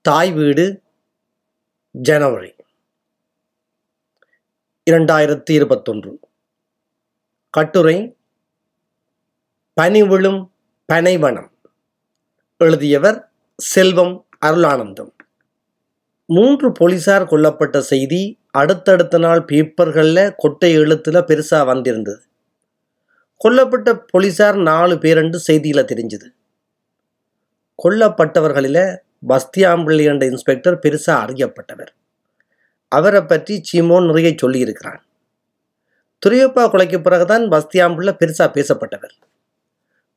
தாய் வீடு ஜனவரி இரண்டாயிரத்தி இருபத்தொன்று. கட்டுரை பனிவிழும் பனைவனம் எழுதியவர் செல்வம் அருளானந்தம். மூன்று போலீசார் கொல்லப்பட்ட செய்தி அடுத்தடுத்த நாள் பேப்பர்களில் கொட்டை எழுத்துல பெருசாக வந்திருந்தது. கொல்லப்பட்ட போலீசார் நாலு பேரென்று செய்தியில் தெரிஞ்சுது. கொல்லப்பட்டவர்களில் பஸ்தியாம்பிள்ளை என்ற இன்ஸ்பெக்டர் பெருசாக அறியப்பட்டவர். அவரை பற்றி சீமோன் நிறைய சொல்லியிருக்கிறான். துரையப்பா கொலைக்கு பிறகுதான் பஸ்தியாம்பிள்ளை பெருசாக பேசப்பட்டவர்.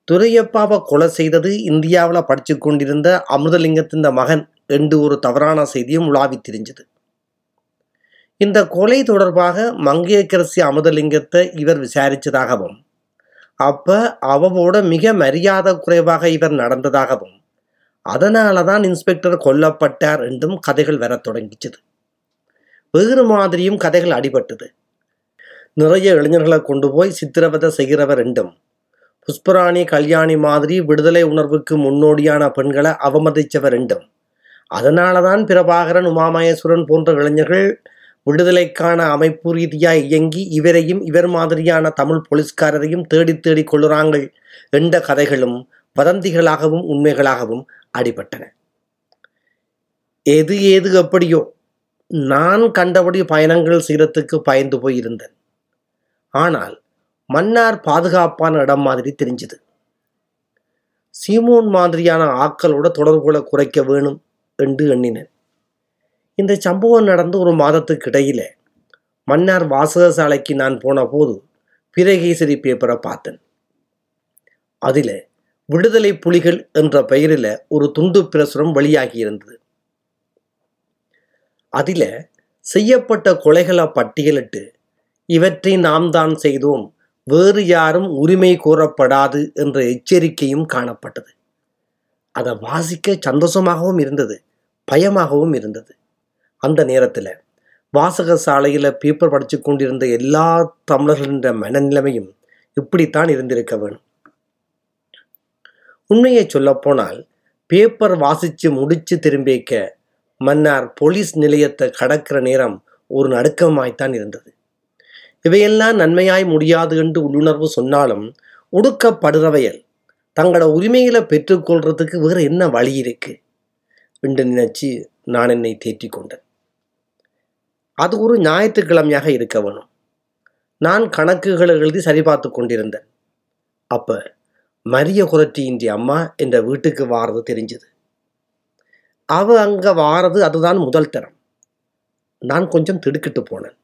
துரையப்பாவை கொலை செய்தது இந்தியாவில் படித்து கொண்டிருந்த அமிர்தலிங்கத்தின் மகன் என்று ஒரு தவறான செய்தியும் உலாவி தெரிஞ்சது. இந்த கொலை தொடர்பாக மங்கையக்கரசி அமிர்தலிங்கத்தை இவர் விசாரித்ததாகவும் அப்போ அவவோட மிக மரியாதை குறைவாக இவர் நடந்ததாகவும் அதனால தான் இன்ஸ்பெக்டர் கொல்லப்பட்டார் என்றும் கதைகள் வரத் தொடங்கிச்சது. வேறு மாதிரியும் கதைகள் அடிபட்டது. நிறைய இளைஞர்களை கொண்டு போய் சித்திரவதை செய்கிறவர் என்றும் புஷ்பராணி கல்யாணி மாதிரி விடுதலை உணர்வுக்கு முன்னோடியான பெண்களை அவமதித்தவர் என்றும் அதனால தான் பிரபாகரன் உமாமகேஸ்வரன் போன்ற இளைஞர்கள் விடுதலைக்கான அமைப்பு ரீதியாக இயங்கி இவரையும் இவர் மாதிரியான தமிழ் போலீஸ்காரரையும் தேடி தேடி கொள்ளுறாங்கள் என்ற கதைகளும் வதந்திகளாகவும் உண்மைகளாகவும் அடிபட்டன. எது ஏது எப்படியோ நான் கண்டபடி பயணங்கள் செய்கிறதுக்கு பயந்து போய் இருந்தேன். ஆனால் மன்னார் பாதுகாப்பான இடம் மாதிரி தெரிஞ்சுது. சீமோன் மாதிரியான ஆக்களோட தொடர்புகளை குறைக்க வேணும் என்று எண்ணினேன். இந்த சம்பவம் நடந்து ஒரு மாதத்துக்கு இடையில மன்னார் வாசகசாலைக்கு நான் போன போது பிரகேசரி பேப்பரை பார்த்தேன். அதில் விடுதலை புலிகள் என்ற பெயரில் ஒரு துண்டு பிரசுரம் வெளியாகி இருந்தது அதில் செய்யப்பட்ட கொலைகளை பட்டியலிட்டு இவற்றை நாம் தான் செய்தோம் வேறு யாரும் உரிமை கூறப்படாது என்ற எச்சரிக்கையும் காணப்பட்டது. அதை வாசிக்க சந்தோஷமாகவும் இருந்தது பயமாகவும் இருந்தது. அந்த நேரத்தில் வாசக சாலையில் பேப்பர் படித்து கொண்டிருந்த எல்லா தமிழர்களின் மனநிலைமையும் இப்படித்தான் இருந்திருக்க வேணும். உண்மையை சொல்லப்போனால் பேப்பர் வாசித்து முடித்து திரும்பிக்க மன்னார் போலீஸ் நிலையத்தை கடக்கிற நேரம் ஒரு நடுக்கமாய்த்தான் இருந்தது. இவையெல்லாம் நன்மையாய் முடியாது என்று உள்ளுணர்வு சொன்னாலும் ஒடுக்கப்படுறவையல் தங்களோட உரிமைகளை பெற்றுக்கொள்றதுக்கு வேறு என்ன வழி இருக்கு? என்று நினைச்சு நான் என்னை தேற்றி கொண்டேன். அது ஒரு ஞாயிற்றுக்கிழமையாக இருக்க வேணும். நான் கணக்குகளை எழுதி சரிபார்த்து கொண்டிருந்தேன். அப்போ மரிய குரட்டியின்றி அம்மா என்ற வீட்டுக்கு வாரது தெரிஞ்சது. அவ அங்க வாரது அதுதான் முதல் தரம். நான் கொஞ்சம் திடுக்கிட்டு போனேன்.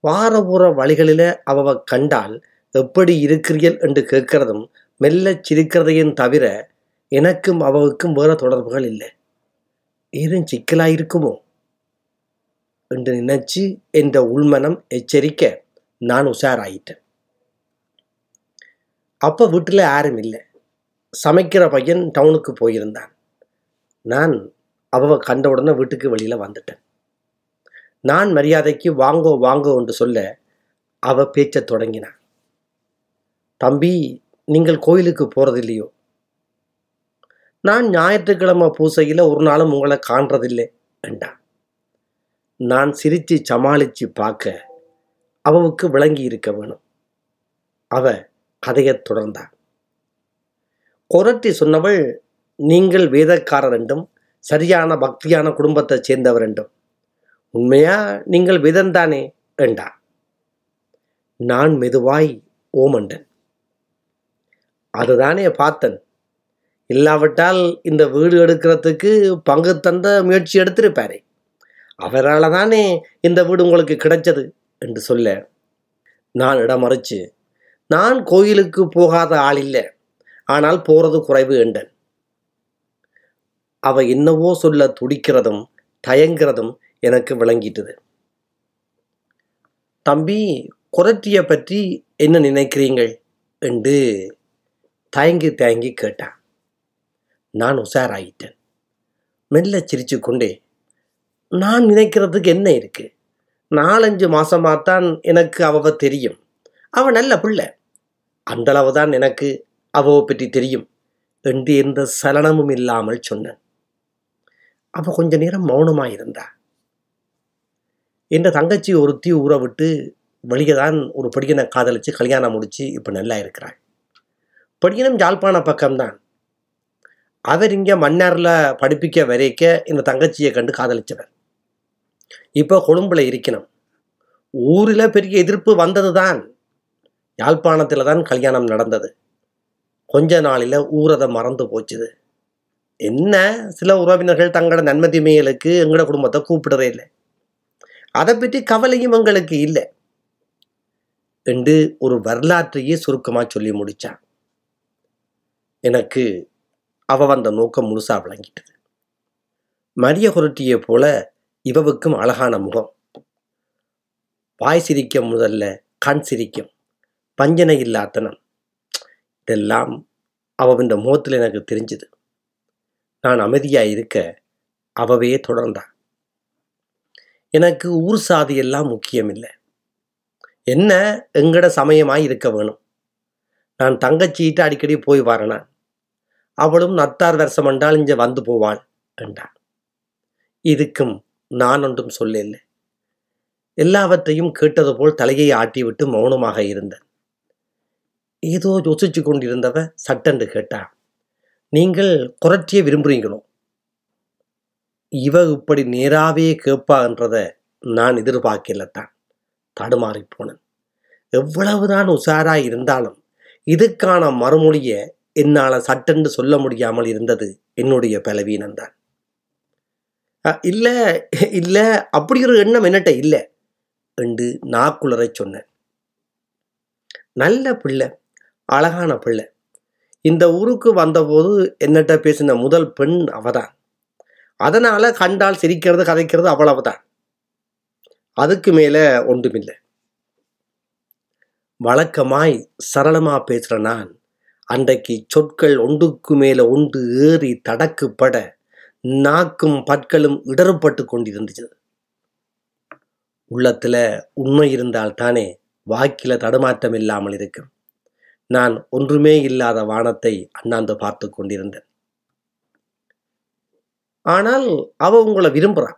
வார போற வழிகளில அவ கண்டால் எப்படி இருக்கிறீர்கள் என்று கேட்கிறதும் மெல்ல சிரிக்கிறதையும் தவிர எனக்கும் அவவுக்கும் வேற தொடர்புகள் இல்லை. ஏதும் சிக்கலாயிருக்குமோ? என்று நினைச்சு என்ற உள்மனம் எச்சரிக்க நான் உஷாராயிட்டேன். அப்போ வீட்டில் யாரும் இல்லை. சமைக்கிற பையன் டவுனுக்கு போயிருந்தான். நான் அவ கண்ட உடனே வீட்டுக்கு வெளியில் வந்துட்டேன். நான் மரியாதைக்கு வாங்கோ வாங்கோ என்று சொல்ல அவ பேச்ச தொடங்கினான் தம்பி நீங்கள் கோயிலுக்கு போறதில்லையோ நான் ஞாயிற்றுக்கிழமை பூசையில் ஒரு நாளும் உங்களை காண்றதில்லை என்றான். நான் சிரித்து சமாளித்து பார்க்க அவவுக்கு விளங்கி இருக்க வேணும். அவள் கதையத் தொடர்ந்தார். கொரட்டி சொன்னவள் நீங்கள் வேதக்காரர் என்றும் சரியான பக்தியான குடும்பத்தைச் சேர்ந்தவர் என்றும். உண்மையா நீங்கள் வேதந்தானே? என்றார். நான் மெதுவாய் ஓமண்டன் அதுதானே பார்த்தன். இல்லாவிட்டால் இந்த வீடு எடுக்கிறதுக்கு பங்கு தந்த முயற்சி எடுத்திருப்பாரே. அவரால் தானே இந்த வீடு உங்களுக்கு கிடைச்சது? என்று சொல்ல நான் இடமறிச்சு நான் கோயிலுக்கு போகாத ஆள் இல்லை ஆனால் போறது குறைவு என்றன் அவ என்னவோ சொல்ல துடிக்கிறதும் தயங்கிறதும் எனக்கு விளங்கிட்டது. தம்பி குரட்டியை பற்றி என்ன நினைக்கிறீங்கள்? என்று தயங்கி தயங்கி கேட்டான். நான் உஷாராயிட்டேன். மெல்ல சிரிச்சு கொண்டே நான் நினைக்கிறதுக்கு என்ன இருக்கு? நாலஞ்சு மாசமாத்தான் எனக்கு அவ தெரியும். அவ நல்ல பிள்ளை. அந்தளவு தான் எனக்கு அவவை பற்றி தெரியும் என்று எந்த சலனமும் இல்லாமல் சொன்னேன். அப்போ கொஞ்ச நேரம் மௌனமாக இருந்தா. என் தங்கச்சி ஒருத்தி ஊற விட்டு வெளியே தான் ஒரு படிக்கனை காதலிச்சு கல்யாணம் முடித்து இப்போ நல்லா இருக்கிறாள். படிக்கணும் யாழ்ப்பாண பக்கம்தான். அவர் இங்கே மன்னாரில் படிப்பிக்க வரைக்க இந்த தங்கச்சியை கண்டு காதலிச்சவர். இப்போ கொழும்பில் இருக்கணும். ஊரில் பெரிய எதிர்ப்பு வந்தது தான் யாழ்ப்பாணத்தில் தான் கல்யாணம் நடந்தது. கொஞ்ச நாளில் ஊரதை மறந்து போச்சுது. என்ன? சில உறவினர்கள் தங்களோட நன்மை தீமைகளுக்கு எங்களோட குடும்பத்தை கூப்பிடுறதே இல்லை. அதை பற்றி கவலையும் எங்களுக்கு இல்லை. என்று ஒரு வரலாற்றையே சுருக்கமாக சொல்லி முடித்தான் எனக்கு அவ வந்த நோக்கம் முழுசாக விளங்கிட்டது. மரிய குரட்டியை போல இவவுக்கும் அழகான முகம். வாய் சிரிக்கும் முதல்ல கண் சிரிக்கும். பஞ்சனை இல்லாத்தனம். இதெல்லாம் அவள் இந்த முகத்தில் எனக்கு தெரிஞ்சுது. நான் அமைதியாக இருக்க அவவே தொடர்ந்தான் எனக்கு ஊர் சாதி எல்லாம் முக்கியம் இல்லை என்ன எங்கட சமயமாய் இருக்க வேணும்? நான் தங்கச்சியிட்ட அடிக்கடி போய் வரேனா அவளும் நத்தார் வருஷம் என்றால் இங்கே வந்து போவாள் என்றான் இதுக்கும் நான் ஒன்றும் சொல்லல எல்லாவற்றையும் கேட்டது போல் தலையை ஆட்டிவிட்டு மௌனமாக இருந்தேன். ஏதோ யோசிச்சு கொண்டிருந்தவ சட்டென்று கேட்டா நீங்கள் குரற்றிய விரும்புறீங்களோ? இவ இப்படி நேராவே கேட்பான்றத நான் எதிர்பார்க்கலத்தான் தடுமாறி போனேன். எவ்வளவுதான் உஷாராய் இருந்தாலும் இதுக்கான மறுமொழிய என்னால் சட்டென்று சொல்ல முடியாமல் இருந்தது என்னுடைய பலவீனம்தான். இல்லை இல்லை அப்படி ஒரு எண்ணம் என்னட்ட இல்லை என்று நாக்குளரை சொன்னேன். நல்ல பிள்ளை அழகான பிள்ளை. இந்த ஊருக்கு வந்தபோது என்னட்ட பேசின முதல் பெண் அவதான். அதனால கண்டால் சிரிக்கிறது கதைக்கிறது அவ்வளவுதான். அதுக்கு மேல ஒன்றுமில்லை. வழக்கமாய் சரளமா பேசுகிற நான் அன்றைக்கு சொற்கள் ஒன்றுக்கு மேல ஒன்று ஏறி தடக்குப்பட நாக்கும் பற்களும் இடறுபட்டு கொண்டிருந்துச்சு உள்ளத்துல உண்மை இருந்தால் தானே வாக்கில தடுமாற்றம் இல்லாமல் இருக்கும் நான் ஒன்றுமே இல்லாத வானத்தை அண்ணாந்து பார்த்து கொண்டிருந்தேன். ஆனால் அவ உங்களை விரும்புறா.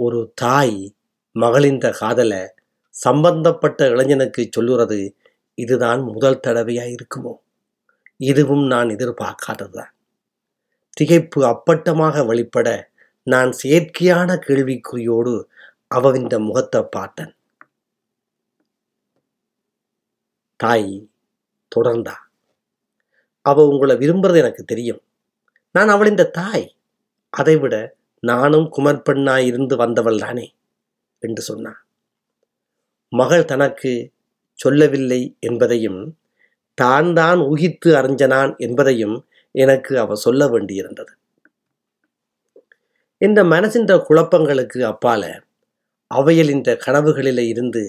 ஒரு தாய் மகளிந்த காதலை சம்பந்தப்பட்ட இளைஞனுக்கு சொல்லுறது இதுதான் முதல் தடவையா இருக்குமோ? இதுவும் நான் எதிர்பார்க்காததுதான் திகைப்பு அப்பட்டமாக வெளிப்பட நான் செயற்கையான கேள்விக்குறியோடு அவவிந்த முகத்தை பார்த்தேன். தாய் தொடர்ந்தா. அவ உங்களை விரும்புறது எனக்கு தெரியும். நான் அவள் இந்த தாய். அதைவிட நானும் குமர்பெண்ணாய் இருந்து வந்தவள் தானே என்று சொன்னான் மகள் தனக்கு சொல்லவில்லை என்பதையும் தான் தான் ஊகித்து அறிஞ்சனான் என்பதையும் எனக்கு அவ சொல்ல வேண்டியிருந்தது. இந்த மனசின்ற குழப்பங்களுக்கு அப்பால அவையில் இந்த கனவுகளில இருந்து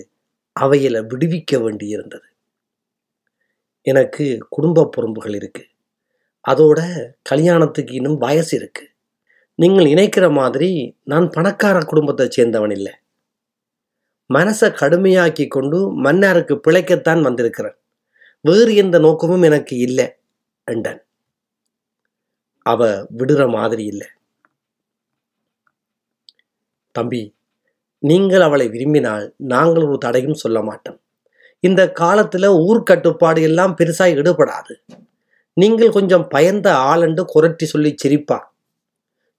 அவையில விடுவிக்க வேண்டியிருந்தது. எனக்கு குடும்ப பொறுப்புகள் இருக்குது அதோட கல்யாணத்துக்கு இன்னும் வயசு இருக்குது நீங்கள் நினைக்கிற மாதிரி நான் பணக்கார குடும்பத்தை சேர்ந்தவன் இல்லை. மனசை கடுமையாக்கி கொண்டு மன்னாருக்கு பிழைக்கத்தான் வந்திருக்கிறேன். வேறு எந்த நோக்கமும் எனக்கு இல்லை என்றான். அவ விடுற மாதிரி இல்லை. தம்பி நீங்கள் அவளை விரும்பினால் நாங்கள் ஒரு தடையும் சொல்ல மாட்டோம். இந்த காலத்துல ஊர்க்கட்டுப்பாடு எல்லாம் பெருசாக ஈடுபடாது நீங்கள் கொஞ்சம் பயந்த ஆளண்டு குரட்டி சொல்லி சிரிப்பா.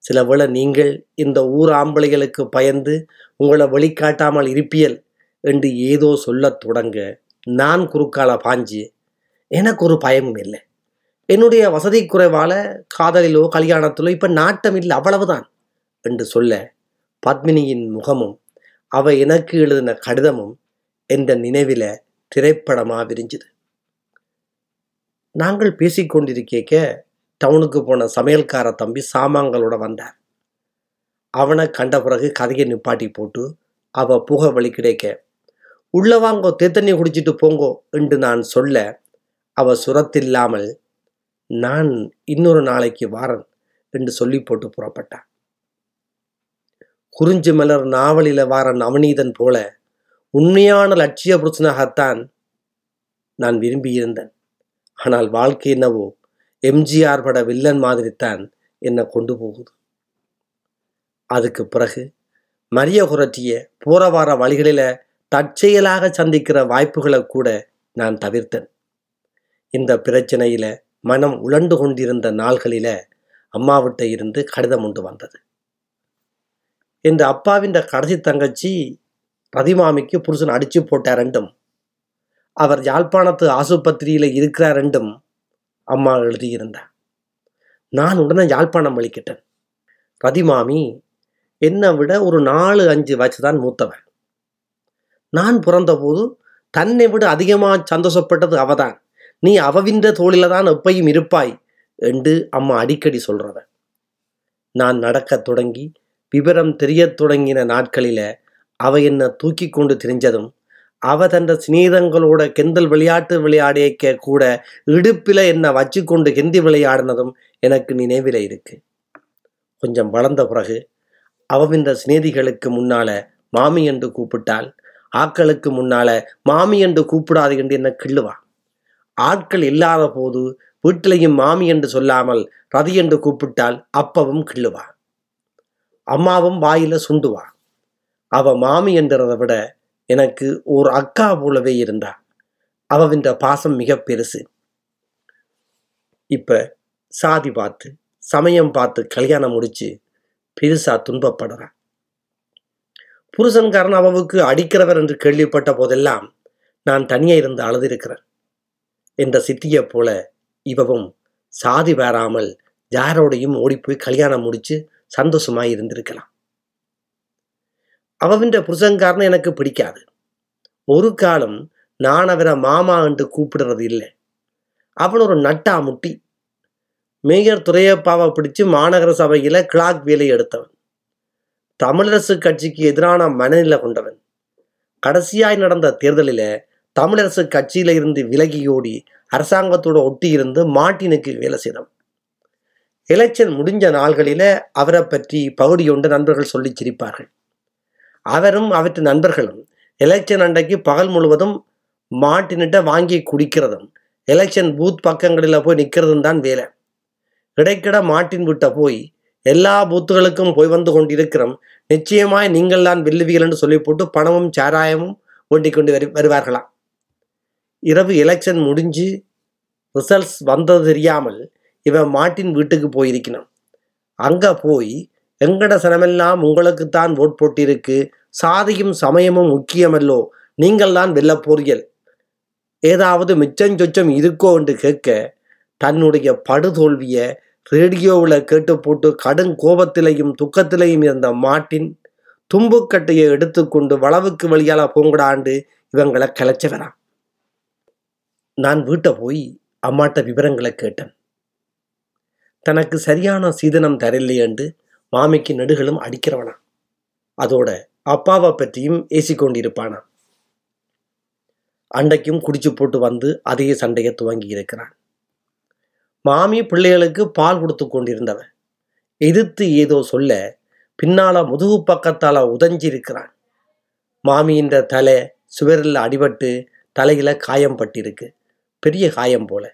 சில வேளை நீங்கள் இந்த ஊர் ஆம்பளைகளுக்கு பயந்து உங்களை வெளிக்காட்டாமல் இருப்பியல் என்று ஏதோ சொல்லத் தொடங்க நான் குறுக்கால பாஞ்சு எனக்கு ஒரு பயமும் இல்லை. என்னுடைய வசதி குறைவால காதலிலோ கல்யாணத்திலோ இப்ப நாட்டம் இல்லை அவ்வளவுதான் என்று சொல்ல பத்மினியின் முகமும் அவ எனக்கு எழுதின கடிதமும் என்ற நினைவில திரைப்படமாக விரிஞ்சுது. நாங்கள் பேசிக்கொண்டிருக்கேக்க டவுனுக்கு போன சமையல்கார தம்பி சாமான்களோட வந்தார். அவனை கண்ட பிறகு கதையை நிப்பாட்டி போட்டு அவ புகை வழி கிடைக்க உள்ள வாங்கோ தேத்தண்ணி குடிச்சிட்டு போங்கோ என்று நான் சொல்ல அவ சுரத்தில்லாமல் நான் இன்னொரு நாளைக்கு வாரன் என்று சொல்லி போட்டு புறப்பட்டான். குறிஞ்சி மலர் நாவலில வாரன் அவனீதன் போல உண்மையான லட்சிய புருஷனாகத்தான் நான் விரும்பியிருந்தேன். ஆனால் வாழ்க்கை என்னவோ எம்ஜிஆர் பட வில்லன் மாதிரித்தான் என்னை கொண்டு போகுது. அதுக்கு பிறகு மரிய குரட்டிய போற வார வழிகளில் தற்செயலாக சந்திக்கிற வாய்ப்புகளை கூட நான் தவிர்த்தேன். இந்த பிரச்சனையில் மனம் உழண்டு கொண்டிருந்த நாள்களில் அம்மாவிட்ட இருந்து கடிதம் உண்டு வந்தது. இந்த அப்பாவின் கடைசி தங்கச்சி ரதிமாமிக்கு புருஷன் அடிச்சு போட்டாரெண்டும் அவர் யாழ்ப்பாணத்து ஆசுபத்திரியில் இருக்கிறார் ரெண்டும் அம்மா எழுதியிருந்தார். நான் உடனே யாழ்ப்பாணம் வலிக்கிட்டேன் ரதிமாமி என்னை விட ஒரு நாலு அஞ்சு வயசு தான் மூத்தவன் நான் பிறந்தபோது தன்னை விட அதிகமாக சந்தோஷப்பட்டது அவதான். நீ அவவின்ற தோளில தான் எப்பையும் இருப்பாய் என்று அம்மா அடிக்கடி சொல்றவன் நான் நடக்கத் தொடங்கி விவரம் தெரியத் தொடங்கின நாட்களில அவ என்ன தூக்கி கொண்டு திரிஞ்சதும் அவ தந்த சிநேதங்களோட கெந்தல் விளையாட்டு விளையாடிக்க கூட இடுப்பில என்னை வச்சு கொண்டு கெந்தி விளையாடினதும் எனக்கு நினைவில் இருக்கு. கொஞ்சம் வளர்ந்த பிறகு அவவிந்த சிநேதிகளுக்கு முன்னால மாமி என்று கூப்பிட்டால் ஆக்களுக்கு முன்னால மாமி என்று கூப்பிடாது என்று என்ன கிள்ளுவா. ஆட்கள் இல்லாத போது வீட்டிலையும் மாமி என்று சொல்லாமல் ரதி என்று கூப்பிட்டால் அப்பவும் கிள்ளுவா. அம்மாவும் வாயில சுண்டுவா. அவ மாமி என்றதை விட எனக்கு ஒரு அக்கா போலவே இருந்தா. அவவின்ற பாசம் மிக பெருசு. இப்ப சாதி பார்த்து சமயம் பார்த்து கல்யாணம் முடிச்சு பெருசா துன்பப்படுறா. புருஷன்காரன் அவவுக்கு அடிக்கிறவர் என்று கேள்விப்பட்ட போதெல்லாம் நான் தனியே இருந்து அழுதிருக்கிறேன் என்ற சித்தியைப் போல இவவும் சாதி வேறாமல் யாரோடையும் ஓடிப்போய் கல்யாணம் முடிச்சு சந்தோஷமாய் இருந்திருக்கலாம். அவவின்ற புருஷங்காரனை எனக்கு பிடிக்காது. ஒரு காலம் நான் அவரை மாமா என்று கூப்பிடுறது இல்லை. அவன் ஒரு நட்டா முட்டி. மேயர் துரையப்பாவை பிடிச்சு மாநகர சபையில் கிளாக் வேலை எடுத்தவன். தமிழரசு கட்சிக்கு எதிரான மனநிலை கொண்டவன். கடைசியாய் நடந்த தேர்தலில் தமிழரசு கட்சியில இருந்து விலகியோடி அரசாங்கத்தோட ஒட்டி இருந்து மார்ட்டினுக்கு வேலை செய்தவன் எலெக்ஷன் முடிஞ்ச நாள்களில அவரை பற்றி பகுதியொன்று நண்பர்கள் சொல்லி சிரிப்பார்கள். அவரும் அவற்று நண்பர்களும் எலெக்ஷன் அன்றைக்கு பகல் முழுவதும் மாட்டினிட்ட வாங்கி குடிக்கிறதும் எலெக்ஷன் பூத் பக்கங்களில் போய் நிற்கிறதும் தான் வேலை. இடைக்கிட மாட்டின் விட்ட போய் எல்லா பூத்துகளுக்கும் போய் வந்து கொண்டிருக்கிறோம். நிச்சயமாய் நீங்கள் தான் வெல்லுவீர்கள் என்று சொல்லி போட்டு பணமும் சாராயமும் ஓட்டிக் கொண்டு வரு வருவார்களாம். இரவு எலெக்ஷன் முடிஞ்சு ரிசல்ட்ஸ் வந்தது தெரியாமல் இவன் மாட்டின் வீட்டுக்கு போயிருக்கணும் அங்கே போய் எங்கட சனமெல்லாம் உங்களுக்குத்தான் ஓட் போட்டிருக்கு. சாதியும் சமயமும் முக்கியமல்லோ நீங்கள் தான் வெல்ல போறீர்கள் ஏதாவது மிச்சம் சொச்சம் இருக்கோ என்று கேட்க தன்னுடைய படுதோல்விய ரேடியோவில் கேட்டு போட்டு கடும் கோபத்திலையும் துக்கத்திலையும் இருந்த மாட்டின் தும்புக்கட்டையை எடுத்துக்கொண்டு வளவுக்கு வழியால் போங்கடாண்டு இவங்களை கிளச்சவரான் நான் வீட்டை போய் அம்மாட்ட விவரங்களை கேட்டேன். தனக்கு சரியான சீதனம் தரலையேண்டு மாமிக்கு நடுகளும் அடிக்கிறவனா? அதோட அப்பாவை பற்றியும் ஏசிக்கொண்டிருப்பானா? அண்டைக்கும் குடிச்சு போட்டு வந்து அதே சண்டையை துவங்கி இருக்கிறான். மாமி பிள்ளைகளுக்கு பால் கொடுத்து கொண்டிருந்தவன். எதிர்த்து ஏதோ சொல்ல பின்னால முதுகு பக்கத்தால உதஞ்சிருக்கிறான். மாமியின் தலை சுவரில் அடிபட்டு தலையில காயம் பட்டிருக்கு. பெரிய காயம் போல.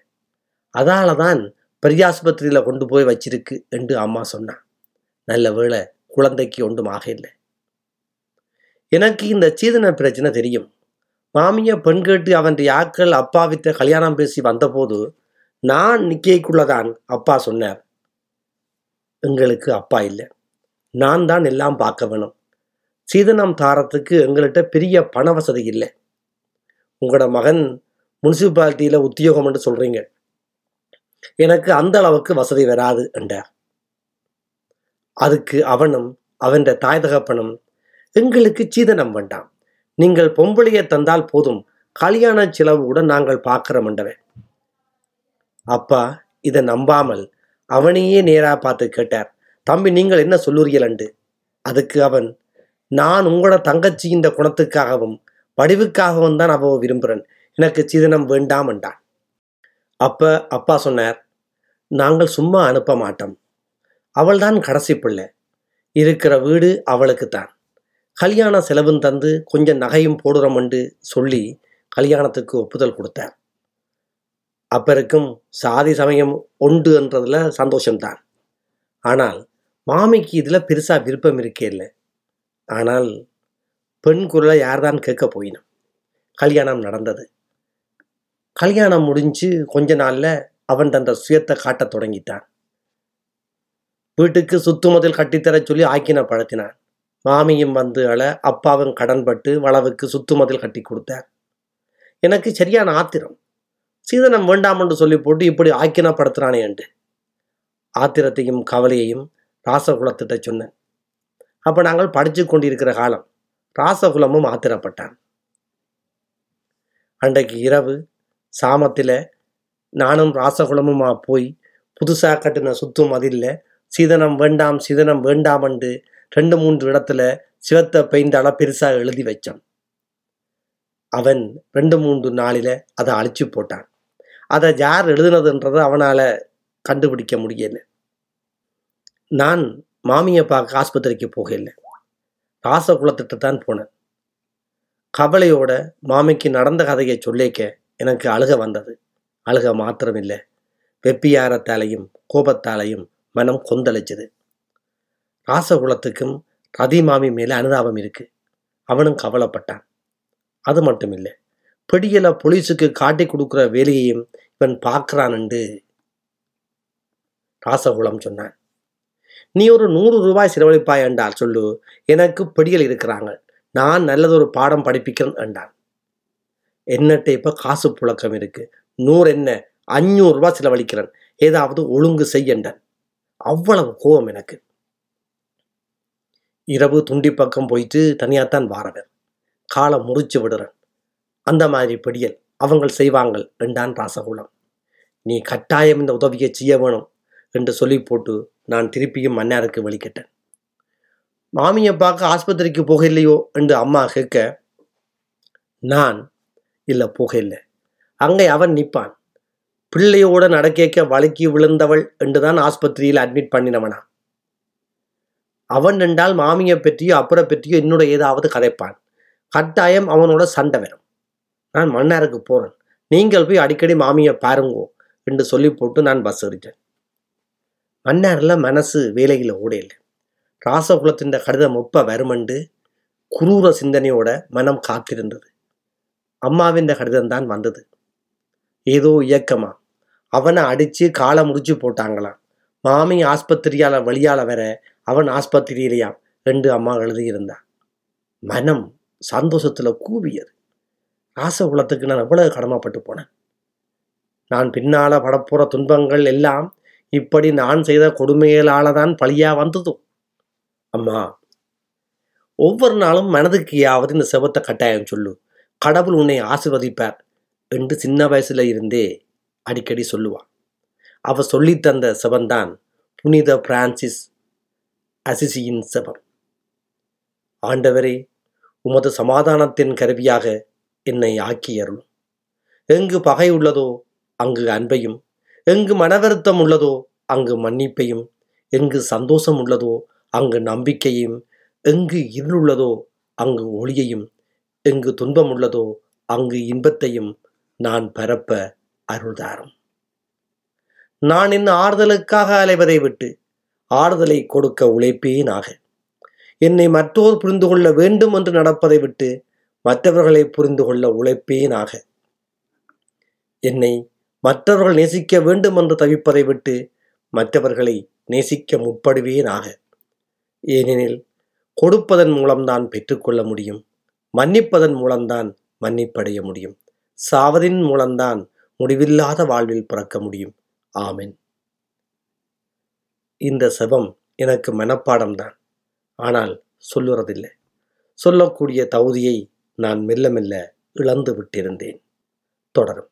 அதால தான் பெரியாஸ்பத்திரியில கொண்டு போய் வச்சிருக்கு என்று அம்மா சொன்னான். நல்ல வேளை குழந்தைக்கு ஒன்றும் ஆக இல்லை எனக்கு இந்த சீதன பிரச்சனை தெரியும். மாமிய பெண் கேட்டு அவன் யாக்கள் அப்பாவித்த கல்யாணம் பேசி வந்தபோது நான் நிக்கைக்குள்ளதான் அப்பா சொன்னார். எங்களுக்கு அப்பா இல்லை. நான் தான் எல்லாம் பார்க்க வேணும். சீதனம் தாரத்துக்கு எங்கள்கிட்ட பெரிய பண வசதி இல்லை. உங்களோட மகன் முனிசிபாலிட்டியில் உத்தியோகம் என்று எனக்கு அந்த அளவுக்கு வசதி வராது என்றார். அதுக்கு அவனும் அவன் தாய் தகப்பனும் எங்களுக்கு சீதனம் வேண்டாம். நீங்கள் பொம்பளையை தந்தால் போதும். கல்யாண செலவு கூட நாங்கள் பார்க்கிறோம் என்றவன் அப்பா இதை நம்பாமல் அவனையே நேராக பார்த்து கேட்டார். தம்பி நீங்கள் என்ன சொல்லுறீங்களண்டு அதுக்கு அவன் நான் உங்களோட தங்கச்சி இந்த குணத்துக்காகவும் வடிவுக்காகவும் தான் அவ விரும்புகிறேன். எனக்கு சீதனம் வேண்டாம் என்றான். அப்ப அப்பா சொன்னார் நாங்கள் சும்மா அனுப்ப மாட்டோம். அவள்தான் கடைசி பிள்ளை. இருக்கிற வீடு அவளுக்கு தான் கல்யாண செலவும் தந்து கொஞ்சம் நகையும் போடுறோம் என்று சொல்லி கல்யாணத்துக்கு ஒப்புதல் கொடுத்தார். அப்ப இருக்கும் சாதி சமயம் உண்டு என்றதில் சந்தோஷம்தான். ஆனால் மாமிக்கு இதில் பெருசாக விருப்பம் இருக்கே இல்லை. ஆனால் பெண் குரலை யார்தான் கேட்க போயினும். கல்யாணம் நடந்தது. கல்யாணம் முடிஞ்சு கொஞ்ச நாளில் அவன் தந்த சுயத்தை காட்டத் தொடங்கிட்டான். வீட்டுக்கு சுத்துமதில் கட்டித்தரச் சொல்லி ஆக்கின பழத்தினான் மாமியும் வந்து அழ அப்பாவும் கடன்பட்டு வளவுக்கு சுத்துமதில் கட்டி கொடுத்தேன் எனக்கு சரியான ஆத்திரம். சீதனம் வேண்டாம் என்று சொல்லி போட்டு இப்படி ஆக்கினப்படுத்துறானே என்று. ஆத்திரத்தையும் கவலையையும் ராசகுலத்திட்ட சொன்னேன். அப்போ நாங்கள் படித்து கொண்டிருக்கிற காலம். ராசகுலமும் ஆத்திரப்பட்டான். அன்றைக்கு இரவு சாமத்தில் நானும் ராசகுலமுமா போய் புதுசாக கட்டின சுத்தும் மதிலில் சீதனம் வேண்டாம் சீதனம் வேண்டாம் என்று ரெண்டு மூன்று இடத்துல சிவத்தை பெயிண்டால பெருசாக எழுதி வச்சான். அவன் ரெண்டு மூன்று நாளில் அதை அழிச்சு போட்டான். அதை யார் எழுதுனதுன்றதை அவனால் கண்டுபிடிக்க முடியல. நான் மாமியை பார்க்க ஆஸ்பத்திரிக்கு போகல. ராசகுலத்திட்ட தான் போனேன். கவலையோட மாமிக்கு நடந்த கதையை சொல்லிக்க எனக்கு அழுக வந்தது. அழுக மாத்திரமில்லை. வெப்பியாரத்தாலையும் கோபத்தாலையும் மனம் கொந்தளிச்சது. ராசகுலத்துக்கும் ரதி மாமி மேலே அனுதாபம் இருக்கு. அவனும் கவலைப்பட்டான். அது மட்டும் இல்லை பிடியலை போலீஸுக்கு காட்டி கொடுக்குற வேலையையும் இவன் பார்க்குறான்ண்டு ராசகுலம் சொன்னான். நீ ஒரு நூறு ரூபாய் செலவழிப்பாய் என்றால் சொல்லு எனக்கு பிடியில் இருக்கிறாங்க. நான் நல்லதொரு பாடம் படிப்பிக்கிறேன் என்றான். என்னட்ட இப்போ காசு புழக்கம் இருக்கு. நூறு என்ன அஞ்சூறுரூவா செலவழிக்கிறேன். ஏதாவது ஒழுங்கு செய்யண்டான் அவ்வளவு கோபம் எனக்கு. இரவு துண்டி பக்கம் போயிட்டு தனியாத்தான் வாரவர். காலை முறிச்சு விடுறேன். அந்த மாதிரி பிடியல் அவங்கள் செய்வாங்கள் என்றான் ராசகுலம். நீ கட்டாயம் இந்த உதவியை செய்ய வேணும் என்று சொல்லி போட்டு நான் திருப்பியும் மன்னாருக்கு வெளிக்கிட்டேன் மாமியை பார்க்க ஆஸ்பத்திரிக்கு போக இல்லையோ என்று அம்மா கேட்க நான் இல்லை போக இல்லை அங்கே அவன் நிற்பான். பிள்ளையோட நடக்கேக்க வழுக்கி விழுந்தவள் என்றுதான் ஆஸ்பத்திரியில் அட்மிட் பண்ணினவனா. அவன் என்றால் மாமியை பற்றியோ அப்புறம் பற்றியோ என்னோட ஏதாவது கதைப்பான். கட்டாயம் அவனோட சண்டை வரும். நான் மன்னாருக்கு போகிறேன் நீங்கள் போய் அடிக்கடி மாமியை பாருங்கோ என்று சொல்லி போட்டு நான் பஸ் ஏறிட்டேன். மன்னாரில் மனசு வேலையில் ஓடையில் ராசகுலத்தின் கடிதம் ஒப்ப வருமண்டு குரூர சிந்தனையோட மனம் காத்திருந்தது. அம்மாவின் கடிதம் தான் வந்தது. ஏதோ இயக்கமா அவனை அடித்து காலை முடிச்சு போட்டாங்களாம். மாமி ஆஸ்பத்திரியால் வழியால் வர அவன் ஆஸ்பத்திரியிலையாம் ரெண்டு அம்மா எழுதியிருந்தான் மனம் சந்தோஷத்தில் கூவியது. ராசகுலத்துக்கு நான் எவ்வளவு கடமைப்பட்டு போனேன். நான் பின்னால் படப்போகிற துன்பங்கள் எல்லாம் இப்படி நான் செய்த கொடுமைகளால தான் பழியாக வந்ததோ? அம்மா ஒவ்வொரு நாளும் மனதுக்கு இந்த செவத்தை கட்டாயம் சொல்லு. கடவுள் உன்னை ஆசிர்வதிப்பார் என்று சின்ன வயசுல இருந்தே அடிக்கடி சொல்லுவான் அவ சொல்லித்தந்த செவன்தான் புனித பிரான்சிஸ் அசிசியின் செபம். ஆண்டவரே உமது சமாதானத்தின் கருவியாக என்னை ஆக்கி அருளும் எங்கு பகை உள்ளதோ அங்கு அன்பையும் எங்கு மனவருத்தம் உள்ளதோ அங்கு மன்னிப்பையும் எங்கு சந்தோஷம் உள்ளதோ அங்கு நம்பிக்கையும் எங்கு இருள் உள்ளதோ அங்கு ஒளியையும் எங்கு துன்பம் உள்ளதோ அங்கு இன்பத்தையும் நான் பரப்ப அருள்தாரும். நான் என் ஆறுதலுக்காக அலைவதை விட்டு ஆறுதலை கொடுக்க உழைப்பேனாக. என்னை மற்றோர் புரிந்து கொள்ள வேண்டும் என்று நடப்பதை விட்டு மற்றவர்களை புரிந்து கொள்ள உழைப்பேனாக. என்னை மற்றவர்கள் நேசிக்க வேண்டும் என்று தவிப்பதை விட்டு மற்றவர்களை நேசிக்க முற்படுவேனாக. ஏனெனில் கொடுப்பதன் மூலம்தான் பெற்றுக்கொள்ள முடியும். மன்னிப்பதன் மூலம்தான் மன்னிப்படைய முடியும். சாவதின் மூலம்தான் முடிவில்லாத வாழ்வில் பிறக்க முடியும். ஆமென். இந்த செபம் எனக்கு மனப்பாடம்தான். ஆனால் சொல்லுறதில்லை. சொல்லக்கூடிய தகுதியை நான் மெல்ல மெல்ல இழந்து விட்டிருந்தேன். தொடரும்.